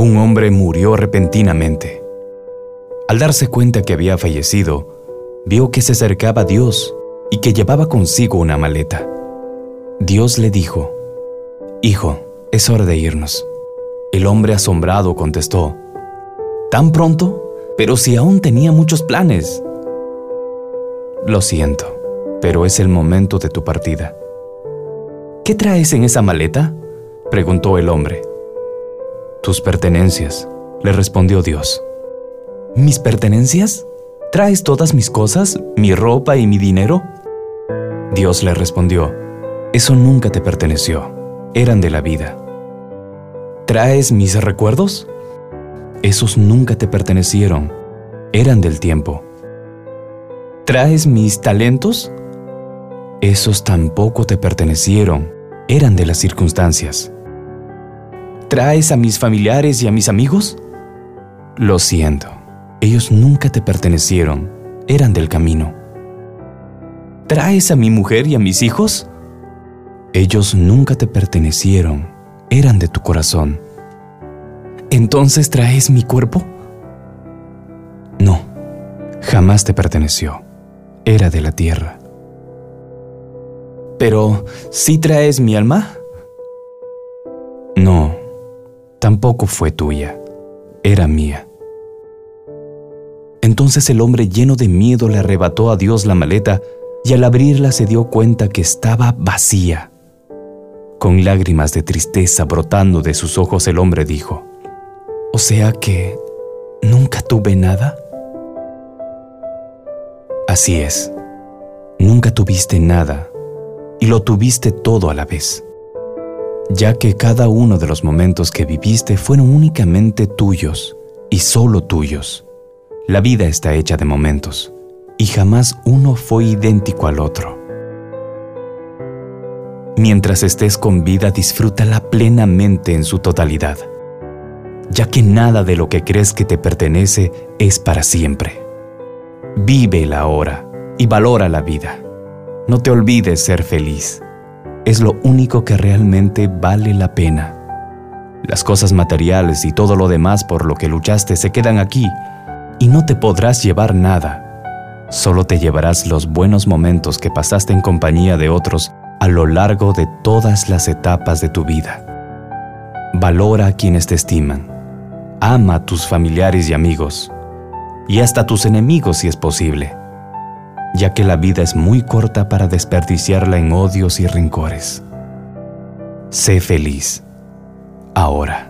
un hombre murió repentinamente. Al darse cuenta que había fallecido, vio que se acercaba a Dios y que llevaba consigo una maleta. Dios le dijo, Hijo, es hora de irnos. El hombre asombrado contestó, ¿Tan pronto? Pero si aún tenía muchos planes. Lo siento, pero es el momento de tu partida. ¿Qué traes en esa maleta? preguntó el hombre. Tus pertenencias, le respondió Dios. ¿Mis pertenencias? ¿Traes todas mis cosas, mi ropa y mi dinero? Dios le respondió, eso nunca te perteneció, eran de la vida. ¿Traes mis recuerdos? Esos nunca te pertenecieron, eran del tiempo. ¿Traes mis talentos? Esos tampoco te pertenecieron, eran de las circunstancias. ¿Traes a mis familiares y a mis amigos? Lo siento, ellos nunca te pertenecieron, eran del camino. ¿Traes a mi mujer y a mis hijos? Ellos nunca te pertenecieron, eran de tu corazón. ¿Entonces traes mi cuerpo? No, jamás te perteneció, era de la tierra. Pero, ¿sí traes mi alma? No, tampoco fue tuya, era mía. Entonces el hombre lleno de miedo le arrebató a Dios la maleta y al abrirla se dio cuenta que estaba vacía. Con lágrimas de tristeza brotando de sus ojos el hombre dijo, ¿O sea que nunca tuve nada? Así es, nunca tuviste nada y lo tuviste todo a la vez, ya que cada uno de los momentos que viviste fueron únicamente tuyos y solo tuyos. La vida está hecha de momentos y jamás uno fue idéntico al otro. Mientras estés con vida, disfrútala plenamente en su totalidad, ya que nada de lo que crees que te pertenece es para siempre. Vive la hora y valora la vida. No te olvides ser feliz. Es lo único que realmente vale la pena. Las cosas materiales y todo lo demás por lo que luchaste se quedan aquí y no te podrás llevar nada Solo te llevarás los buenos momentos que pasaste en compañía de otros a lo largo de todas las etapas de tu vida. Valora a quienes te estiman. Ama a tus familiares y amigos. Y hasta a tus enemigos si es posible, ya que la vida es muy corta para desperdiciarla en odios y rencores. Sé feliz. Ahora.